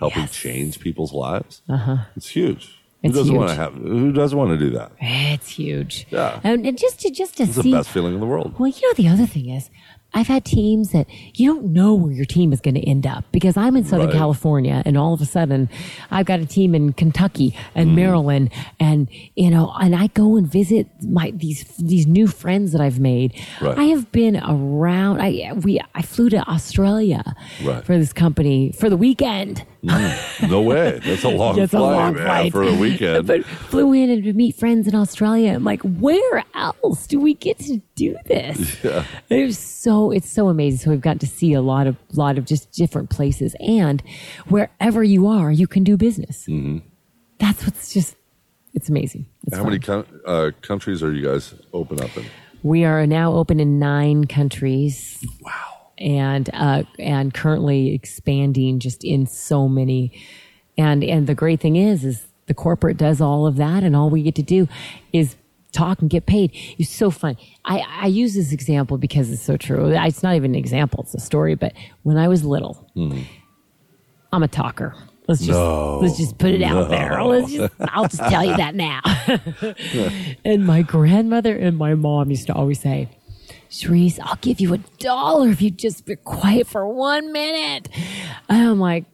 helping Yes. change people's lives uh-huh it's huge It's who doesn't want to have who doesn't want to do that it's huge Yeah. and, and just to just to it's the best feeling in the world Well, you know, the other thing is, I've had teams that you don't know where your team is going to end up because I'm in Southern Right. California and all of a sudden I've got a team in Kentucky and Mm-hmm. Maryland and, you know, and I go and visit my, these, these new friends that I've made. Right. I have been around, I, we, I flew to Australia Right. for this company for the weekend. No way that's a (laughs) long a flight, long man, flight. for a weekend (laughs) but flew in and to meet friends in Australia. I'm like, where else do we get to do this? (laughs) Yeah. It's so it's so amazing. So we've got to see a lot of lot of just different places, and wherever you are, you can do business. Mm-hmm. That's what's just it's amazing. It's how fun. many uh, countries are you guys open up in We are now open in nine countries. wow and uh, and currently expanding just in so many. And and the great thing is, is the corporate does all of that, and all we get to do is talk and get paid. It's so fun. I, I use this example because it's so true. It's not even an example; it's a story. But when I was little, I'm a talker. Let's just No. let's just put it out there. Just, I'll just tell you that now. (laughs) and my grandmother and my mom used to always say, Cherise, I'll give you a dollar if you just be quiet for one minute. And I'm like,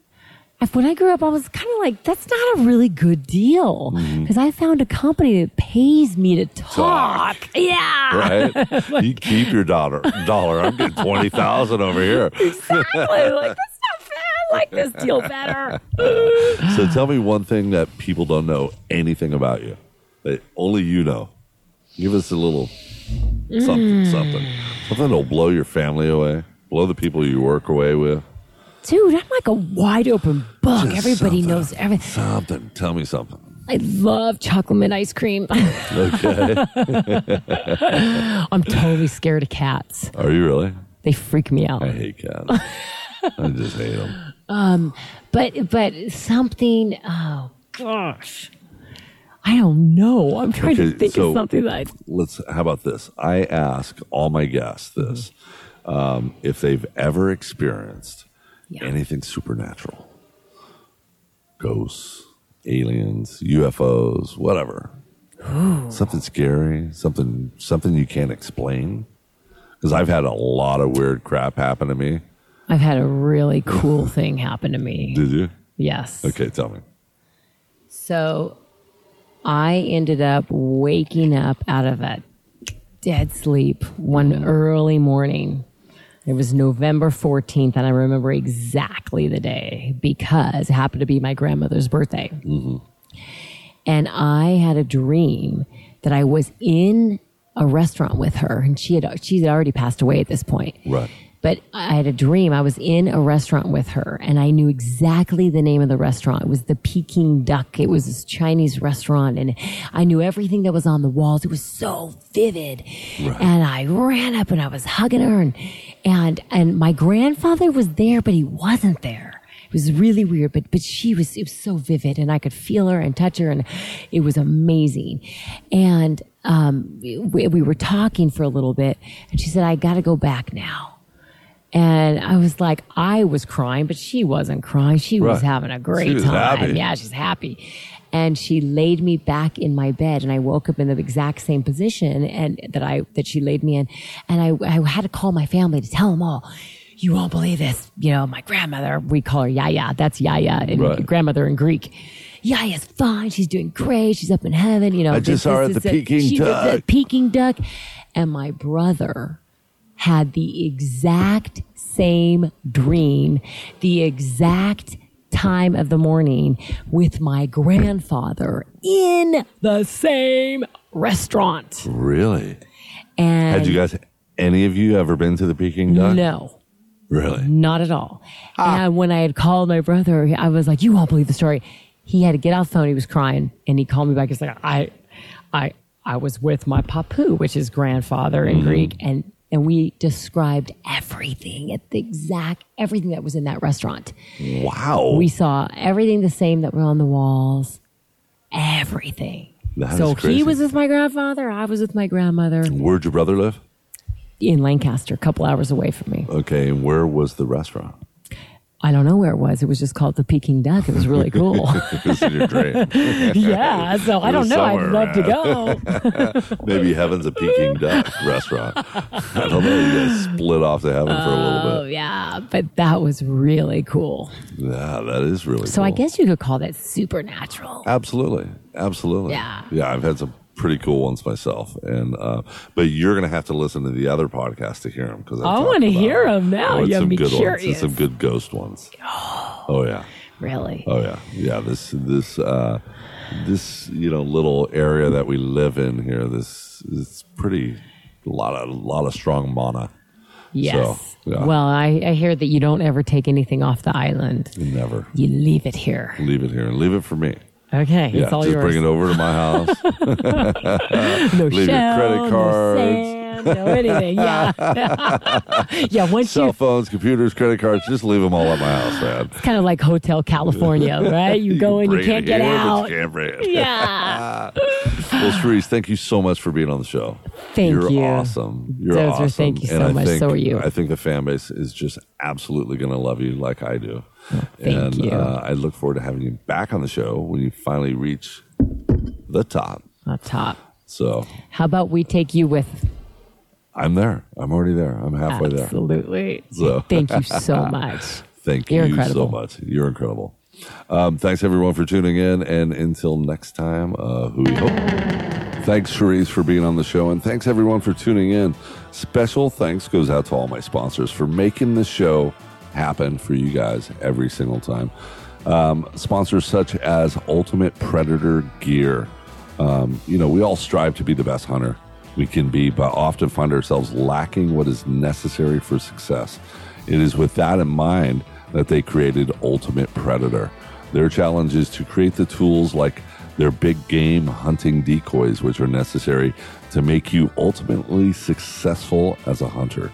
when I grew up, I was kind of like, that's not a really good deal mm-hmm. because I found a company that pays me to talk. Yeah. right (laughs) you keep your dollar dollar i'm getting 20000 over here (laughs) Exactly. like, that's not fair. I like this deal better. (laughs) so tell me one thing that people don't know anything about you that only you know give us a little something something something that'll blow your family away blow the people you work away with Dude, I'm like a wide open book. Just Everybody something. knows everything. something tell me something I love chocolate mint ice cream. (laughs) okay (laughs) I'm totally scared of cats. are you really They freak me out. i hate cats i just hate them (laughs) Um, But but something. Oh gosh, I don't know. I'm trying Okay, to think so- of something that. I, let's how about this i ask all my guests this um, if they've ever experienced Yeah. anything supernatural ghosts aliens, UFOs, whatever. Something scary, something something you can't explain. Because I've had a lot of weird crap happen to me. I've had a really (laughs) cool thing happen to me. Did you? Yes. Okay, tell me. So I ended up waking up out of a dead sleep one mm-hmm. early morning. It was November 14th, and I remember exactly the day because it happened to be my grandmother's birthday. Mm-hmm. And I had a dream that I was in a restaurant with her, and she had she had already passed away at this point. Right. But I had a dream. I was in a restaurant with her and I knew exactly the name of the restaurant. It was the Peking Duck. It was this Chinese restaurant and I knew everything that was on the walls. It was so vivid. Right. And I ran up and I was hugging her and, and, and my grandfather was there, but he wasn't there. It was really weird, but, but she was, it was so vivid and I could feel her and touch her and it was amazing. And, um, we, we were talking for a little bit and she said, I got to go back now. And I was like, I was crying, but she wasn't crying. She was having a great time. happy. Yeah, she's happy. And she laid me back in my bed and I woke up in the exact same position and that I, that she laid me in. And I, I had to call my family to tell them all, you won't believe this. You know, my grandmother, we call her Yaya. That's Yaya in Right. grandmother in Greek. Yaya's fine. She's doing great. She's up in heaven. You know, I just saw her at the Peking she was Duck. at Peking Duck. And my brother had the exact same dream, the exact time of the morning with my grandfather in the same restaurant. Really? And Had you guys any of you ever been to the Peking Duck? no, Really? not at all. Ah. And when I had called my brother, I was like, "You won't believe the story." He had to get off the phone. He was crying, and he called me back. He's like, "I, I, I was with my papu, which is grandfather in mm-hmm. Greek, and and we described everything at the exact everything that was in that restaurant. Wow. We saw everything the same that were on the walls, everything. That so is crazy. he was with my grandfather. I was with my grandmother Where'd your brother live? in Lancaster, a couple hours away from me. Okay, and where was the restaurant? I don't know where it was. It was just called the Peking Duck. It was really (laughs) cool. Was in your dream. (laughs) yeah, so I don't know. I'd love to go. (laughs) Maybe Heaven's a Peking Duck restaurant. I don't know. You guys split off to heaven for a Oh little bit. Oh yeah, but that was really cool. Yeah, that is really cool. So I guess you could call that supernatural. Absolutely, absolutely. Yeah. yeah. I've had some pretty cool ones myself, and uh, but you're going to have to listen to the other podcast to hear them because I wanna hear them now. You have some me good ones. curious. It's some good ghost ones. (gasps) Oh yeah, Really? oh yeah, yeah. This this uh, this you know little area that we live in here. This it's pretty a lot of a lot of strong mana. yes. yeah. Well, I, I hear that you don't ever take anything off the island. Never You leave it here. leave it here leave it for me. Okay, Yeah, it's all just yours. bring it over to my house. (laughs) (laughs) no leave your shell, credit no cards. sand, no anything. Yeah, (laughs) yeah. Once Cell you phones, computers, credit cards, just leave them all at my house, man. It's kind of like Hotel California, right? You go in, you can't get out. You can't bring it. Yeah. Well, Cherise, thank you so much for being on the show. Thank You're you. awesome. You're Dozer, awesome. thank you so I much. Think, So are you. I think the fan base is just absolutely going to love you like I do. And. Uh, I look forward to having you back on the show when you finally reach the top. The top. So How about we take you with? I'm there. I'm already there. I'm halfway there. Absolutely. So- (laughs) Thank you so (laughs) much. Thank You're you incredible. so much. You're incredible. Um, thanks everyone for tuning in, and until next time, uh, who we hope. Thanks, Cherise, for being on the show, and thanks everyone for tuning in. Special thanks goes out to all my sponsors for making this show happen for you guys every single time. Um, sponsors such as Ultimate Predator Gear. Um, you know, we all strive to be the best hunter we can be, but often find ourselves lacking what is necessary for success. It is with that in mind that they created Ultimate Predator. Their challenge is to create the tools like their big game hunting decoys, which are necessary to make you ultimately successful as a hunter.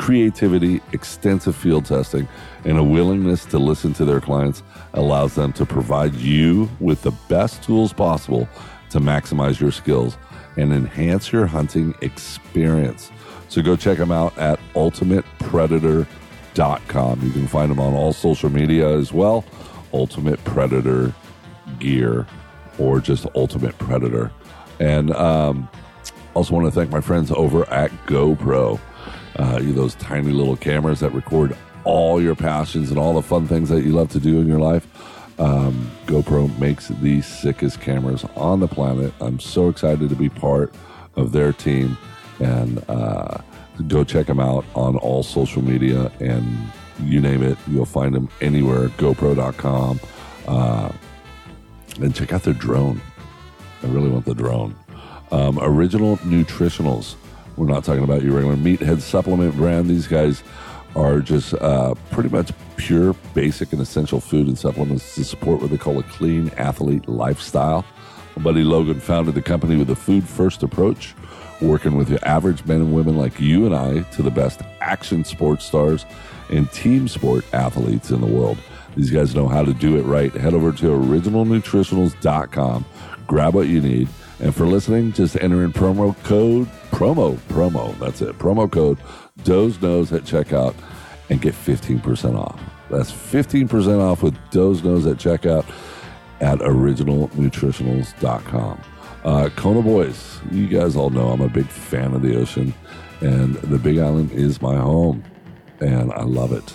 Creativity, extensive field testing, and a willingness to listen to their clients allows them to provide you with the best tools possible to maximize your skills and enhance your hunting experience. So go check them out at ultimatepredator.com. You can find them on all social media as well. Ultimate Predator gear or just Ultimate Predator. And um, also want to thank my friends over at GoPro. Uh, those tiny little cameras that record all your passions and all the fun things that you love to do in your life. Um, GoPro makes the sickest cameras on the planet. I'm so excited to be part of their team and uh, go check them out on all social media and you name it, you'll find them anywhere. GoPro.com. Uh, and check out their drone. I really want the drone. Um, original Nutritionals. We're not talking about your regular meathead supplement brand. These guys are just uh, pretty much pure, basic, and essential food and supplements to support what they call a clean athlete lifestyle. My buddy Logan founded the company with a food first approach, working with your average men and women like you and I to the best action sports stars and team sport athletes in the world. These guys know how to do it right. Head over to originalnutritionals.com, grab what you need. And for listening, just enter in promo code, promo, promo, that's it, promo code Doze Knows at checkout and get 15% off. That's 15% off with Doze Knows at checkout at originalnutritionals.com. Uh, Kona Boys, you guys all know I'm a big fan of the ocean, and the Big Island is my home, and I love it.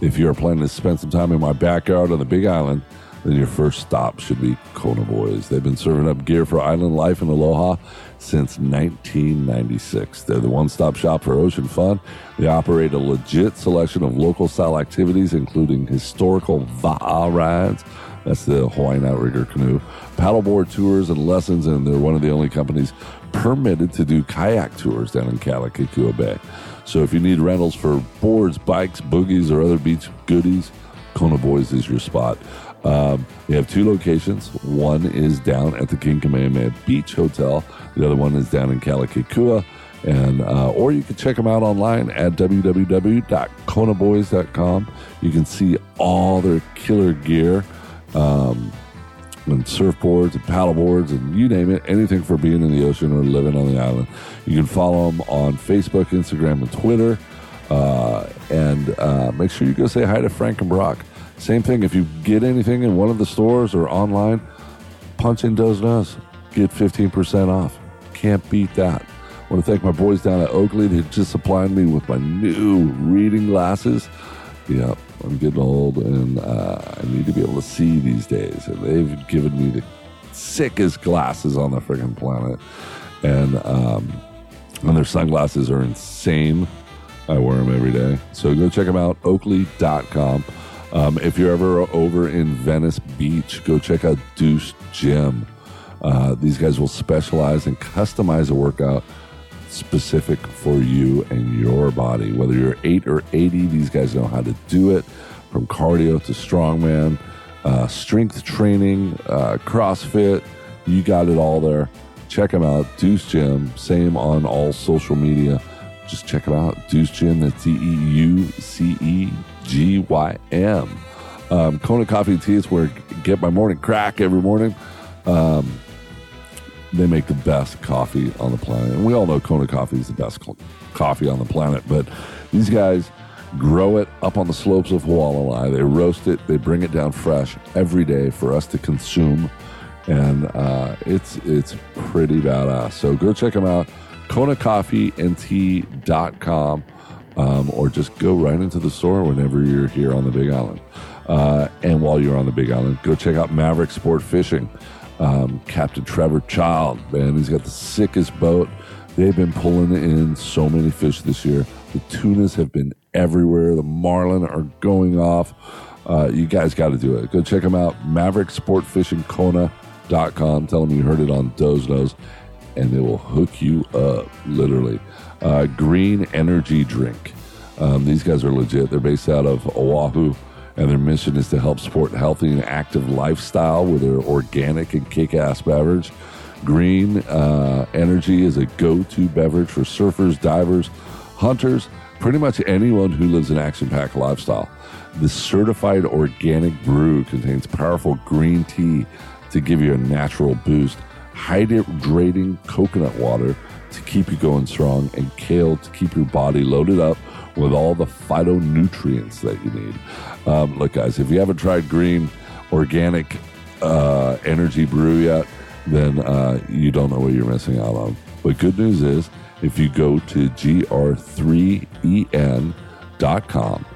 If you're planning to spend some time in my backyard on the Big Island, then your first stop should be Kona Boys. They've been serving up gear for island life and aloha since 1996. They're the one stop shop for ocean fun. They operate a legit selection of local style activities, including historical Va'a rides. That's the Hawaiian outrigger canoe, paddleboard tours and lessons, and they're one of the only companies permitted to do kayak tours down in Kealakekua Bay. So if you need rentals for boards, bikes, boogies, or other beach goodies, Kona Boys is your spot. Um, they have two locations. One is down at the King Kamehameha Beach Hotel. The other one is down in Kealakekua. And uh, or you can check them out online at www.konaboys.com. You can see all their killer gear, um, and surfboards and paddleboards and you name it, anything for being in the ocean or living on the island. You can follow them on Facebook, Instagram, and Twitter. Uh, and uh, make sure you go say hi to Frank and Brock. Same thing. If you get anything in one of the stores or online, punch in Doze Knows. Get 15% off. Can't beat that. I want to thank my boys down at Oakley. They just supplied me with my new reading glasses. Yeah, I'm getting old and uh, I need to be able to see these days. And they've given me the sickest glasses on the freaking planet. And, um, and their sunglasses are insane. I wear them every day. So go check them out, oakley.com. Um, if you're ever over in Venice Beach, go check out Deuce Gym. Uh, these guys will specialize and customize a workout specific for you and your body. Whether you're 8 or 80, these guys know how to do it from cardio to strongman, uh, strength training, uh, CrossFit. You got it all there. Check them out. Deuce Gym, same on all social media. Just check them out. Deuce Gym, that's D E U C E G Y M. Um, Kona Coffee and Tea is where I get my morning crack every morning. Um, they make the best coffee on the planet. And we all know Kona coffee is the best co- coffee on the planet, but these guys grow it up on the slopes of Hualalai. They roast it, they bring it down fresh every day for us to consume. And uh, it's it's pretty badass. So go check them out, konacoffeeandtea.com, um, or just go right into the store whenever you're here on the Big Island. Uh, and while you're on the Big Island, go check out Maverick Sport Fishing um, Captain Trevor Child, man, he's got the sickest boat. They've been pulling in so many fish this year. The tunas have been everywhere. The marlin are going off. Uh, you guys got to do it. Go check them out. MaverickSportFishingKona.com. Tell them you heard it on Doze Knows, and they will hook you up, literally. Uh, green Energy Drink. Um, these guys are legit. They're based out of Oahu and their mission is to help support healthy and active lifestyle with their organic and kick-ass beverage. Green uh, Energy is a go-to beverage for surfers, divers, hunters, pretty much anyone who lives an action-packed lifestyle. The certified organic brew contains powerful green tea to give you a natural boost, hydrating coconut water to keep you going strong, and kale to keep your body loaded up with all the phytonutrients that you need. Um, look, guys, if you haven't tried green organic uh, energy brew yet, then uh, you don't know what you're missing out on. But good news is, if you go to gr3en.com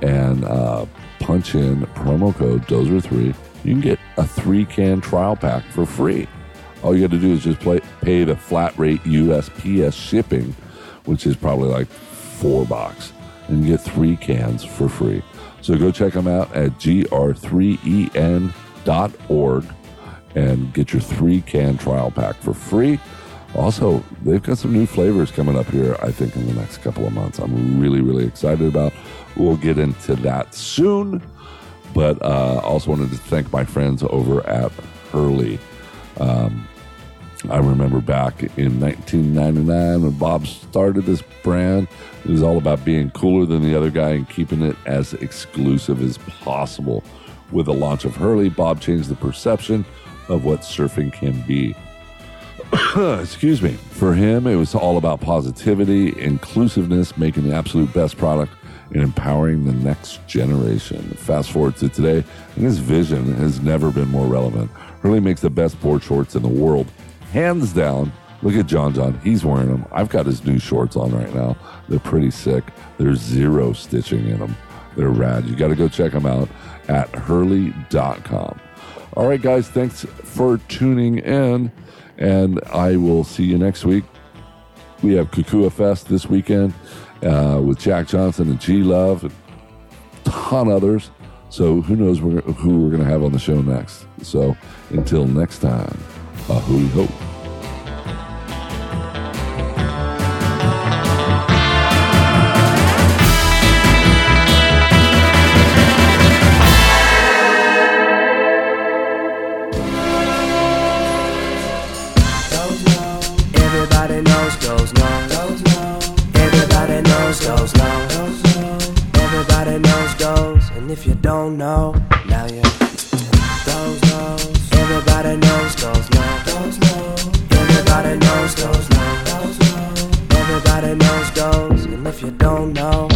and uh, punch in promo code Dozer3, you can get a three can trial pack for free. All you got to do is just play, pay the flat rate USPS shipping, which is probably like four bucks, and you get three cans for free. So go check them out at gr3en.org and get your three can trial pack for free. Also, they've got some new flavors coming up here, I think, in the next couple of months. I'm really, really excited about. We'll get into that soon. But uh, also wanted to thank my friends over at Hurley. Um, I remember back in 1999 when Bob started this brand, it was all about being cooler than the other guy and keeping it as exclusive as possible. With the launch of Hurley, Bob changed the perception of what surfing can be. (coughs) Excuse me. For him, it was all about positivity, inclusiveness, making the absolute best product, and empowering the next generation. Fast forward to today, and his vision has never been more relevant. Hurley makes the best board shorts in the world, hands down. Look at John John. He's wearing them. I've got his new shorts on right now. They're pretty sick. There's zero stitching in them. They're rad. You got to go check them out at hurley.com. All right, guys, thanks for tuning in, and I will see you next week. We have Kokua Fest this weekend uh, with Jack Johnson and G Love and ton others. So who knows who we're going to have on the show next. So until next time, a hui hou. Everybody knows goes low. If you don't know, now you goes low. Everybody knows goes low. Goes low. Everybody knows goes low. Goes low. Everybody knows goes, and if you don't know,